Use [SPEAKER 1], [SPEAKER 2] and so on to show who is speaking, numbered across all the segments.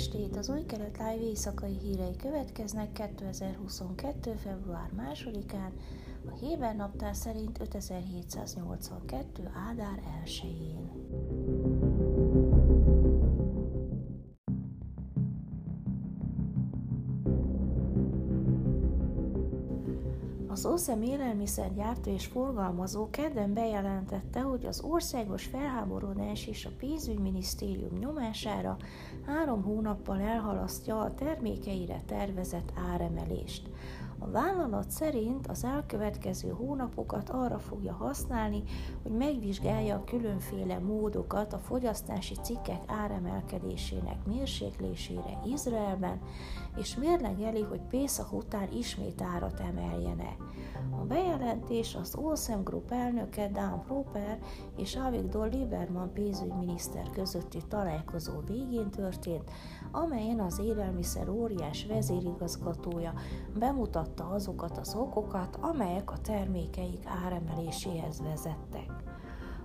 [SPEAKER 1] estét! Az új kelet live éjszakai hírei következnek 2022. február 2-án, a Héber naptár szerint 5782. Ádár 1-én. Az OSZEM élelmiszergyártó és forgalmazó kedden bejelentette, hogy az országos felháborodás és a pénzügyminisztérium nyomására három hónappal elhalasztja a termékeire tervezett áremelést. A vállalat szerint az elkövetkező hónapokat arra fogja használni, hogy megvizsgálja a különféle módokat a fogyasztási cikkek áremelkedésének mérséklésére Izraelben, és mérlegeli, hogy Pészak után ismét árat emeljene. Bejelentés az Olsen Group elnöke Dan Proper és Avigdor Lieberman pénzügyminiszter közötti találkozó végén történt, amelyen az élelmiszer óriás vezérigazgatója bemutatta azokat az okokat, amelyek a termékeik áremeléséhez vezettek.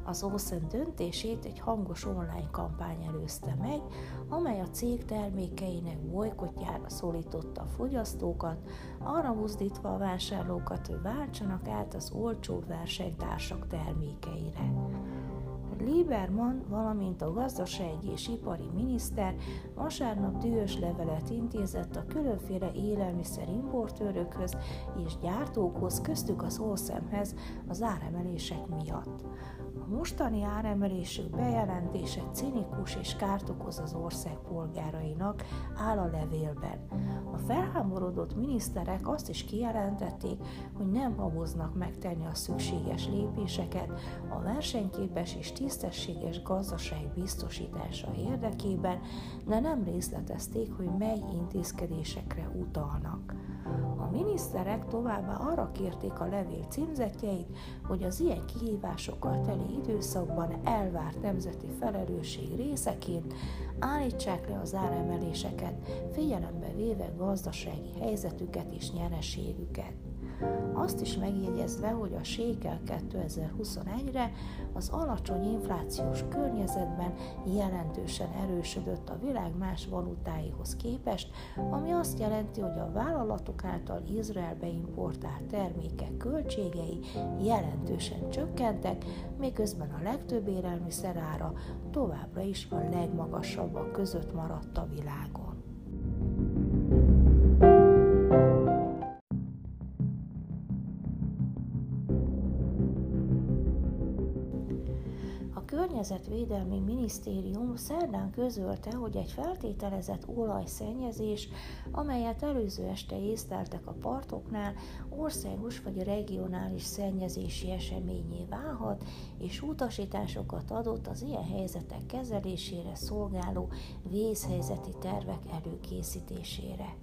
[SPEAKER 1] Az Olsen döntését egy hangos online kampány előzte meg, amely a cég termékeinek bolykotjára szólította a fogyasztókat, arra mozdítva a vásárlókat, hogy váltsanak át az olcsó versenytársak termékeire. Lieberman, valamint a gazdasági és ipari miniszter vasárnap dühös levelet intézett a különféle élelmiszer importőrökhöz és gyártókhoz, köztük az Olszemhez az áremelések miatt. A mostani áremelésük bejelentése cinikus és kárt okoz az ország polgárainak, áll a levélben. A felháborodott miniszterek azt is kijelentették, hogy nem haboznak megtenni a szükséges lépéseket a versenyképes és tisztességes gazdaság biztosítása érdekében, de nem részletezték, hogy mely intézkedésekre utalnak. A miniszterek továbbá arra kérték a levél címzetjeit, hogy az ilyen kihívásokkal teli időszakban elvárt nemzeti felelősség részeként állítsák le az áremeléseket, figyelembe véve gazdasági helyzetüket és nyereségüket azt is megjegyezve, hogy a sékel 2021-re az alacsony inflációs környezetben jelentősen erősödött a világ más valutáihoz képest, ami azt jelenti, hogy a vállalatok által Izraelbe importált termékek költségei jelentősen csökkentek, miközben a legtöbb élelmiszer ára továbbra is a legmagasabbak között maradt a világon. Környezetvédelmi Minisztérium szerdán közölte, hogy egy feltételezett olajszennyezés, amelyet előző este észleltek a partoknál, országos vagy regionális szennyezési eseményé válhat, és utasításokat adott az ilyen helyzetek kezelésére szolgáló vészhelyzeti tervek előkészítésére.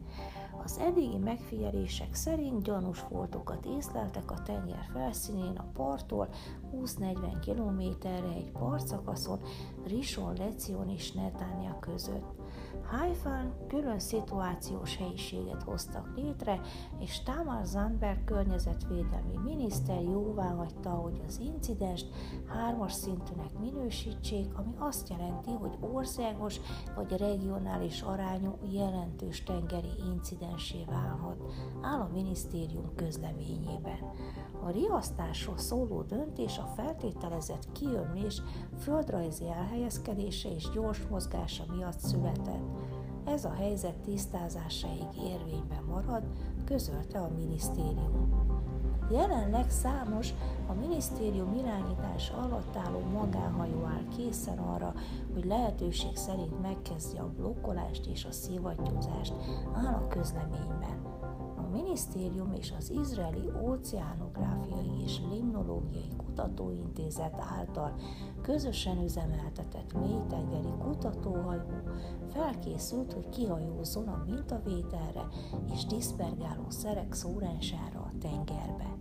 [SPEAKER 1] Az eddigi megfigyelések szerint gyanús foltokat észleltek a tenger felszínén a parttól 20-40 kilométerre egy partszakaszon Rishon Lezion és Netánia között. Haifán külön szituációs helyiséget hoztak létre, és Tamar Zandberg környezetvédelmi miniszter jóvá hagyta, hogy az incidenst hármas szintűnek minősítsék, ami azt jelenti, hogy országos vagy regionális arányú jelentős tengeri incidensé válhat, áll a minisztérium közleményében. A riasztásról szóló döntés a feltételezett kiömlés földrajzi elhelyezkedése és gyors mozgása miatt született. Ez a helyzet tisztázásáig érvényben marad, közölte a minisztérium. Jelenleg számos a minisztérium irányítása alatt álló magánhajó áll készen arra, hogy lehetőség szerint megkezdje a blokkolást és a szivattyúzást, áll a közleményben minisztérium és az Izraeli Óceánográfiai és Limnológiai Kutatóintézet által közösen üzemeltetett mélytengeri kutatóhajó felkészült, hogy kihajózzon a mintavételre és diszpergáló szerek szórására a tengerbe.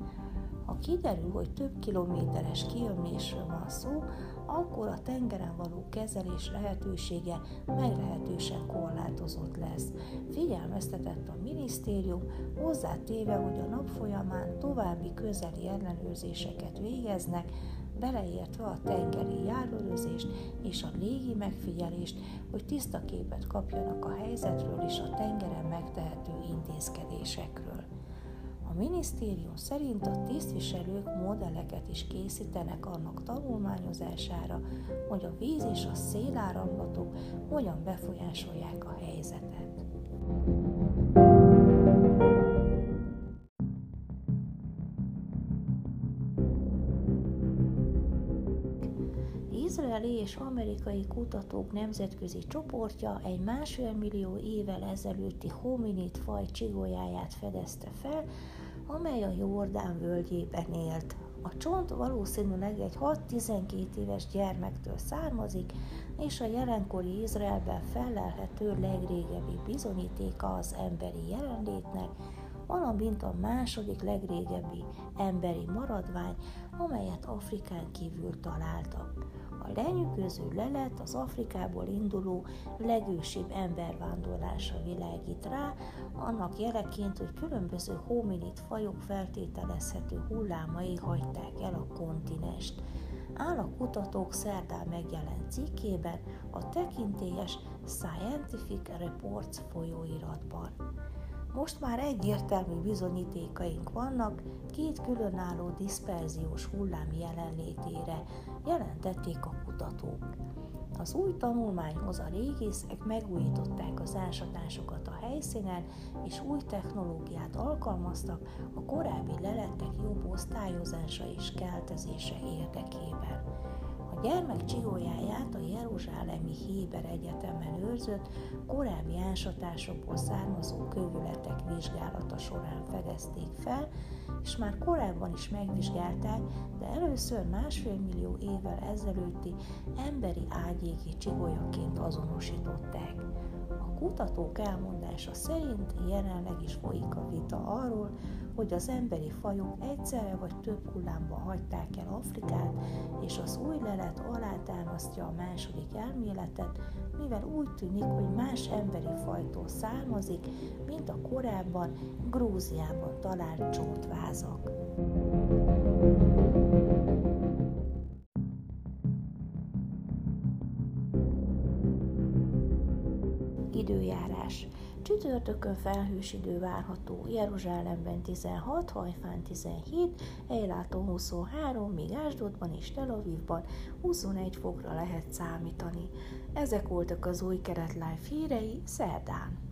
[SPEAKER 1] Ha kiderül, hogy több kilométeres kiömlésről van szó, akkor a tengeren való kezelés lehetősége meglehetősen korlátozott lesz. Figyelmeztetett a minisztérium, hozzátéve, hogy a nap folyamán további közeli ellenőrzéseket végeznek, beleértve a tengeri járőrözést és a légi megfigyelést, hogy tiszta képet kapjanak a helyzetről és a tengeren megtehető intézkedésekről. A minisztérium szerint a tisztviselők modelleket is készítenek annak tanulmányozására, hogy a víz és a széláramlatok hogyan befolyásolják a helyzetet. izraeli és amerikai kutatók nemzetközi csoportja egy másfél millió évvel ezelőtti hominid faj csigolyáját fedezte fel, amely a Jordán völgyében élt. A csont valószínűleg egy 6-12 éves gyermektől származik, és a jelenkori Izraelben felelhető legrégebbi bizonyítéka az emberi jelenlétnek, valamint a második legrégebbi emberi maradvány, amelyet Afrikán kívül találtak. A lenyűgöző lelet az Afrikából induló legősibb embervándorlása világít rá, annak jeleként, hogy különböző hominid fajok feltételezhető hullámai hagyták el a kontinest áll a kutatók szerdán megjelent cikkében a tekintélyes Scientific Reports folyóiratban. Most már egyértelmű bizonyítékaink vannak két különálló diszperziós hullám jelenlétére, jelentették a kutatók. Az új tanulmányhoz a régészek megújították az ásatásokat a helyszínen, és új technológiát alkalmaztak a korábbi leletek jobb osztályozása és keltezése érdekében gyermek csigójáját a Jeruzsálemi Héber Egyetemen őrzött korábbi ásatásokból származó kövületek vizsgálata során fedezték fel, és már korábban is megvizsgálták, de először másfél millió évvel ezelőtti emberi ágyéki csigolyaként azonosították. A kutatók elmondása szerint jelenleg is folyik a vita arról, hogy az emberi fajok egyszerre vagy több hullámban hagyták el Afrikát, és az új lelet alátámasztja a második elméletet, mivel úgy tűnik, hogy más emberi fajtól származik, mint a korábban Grúziában talált csontvázak. Időjárás. Csütörtökön felhős idő várható, Jeruzsálemben 16, Hajfán 17, Ejláton 23, míg Ásdodban és Tel Avivban 21 fokra lehet számítani. Ezek voltak az új keretlány hírei szerdán.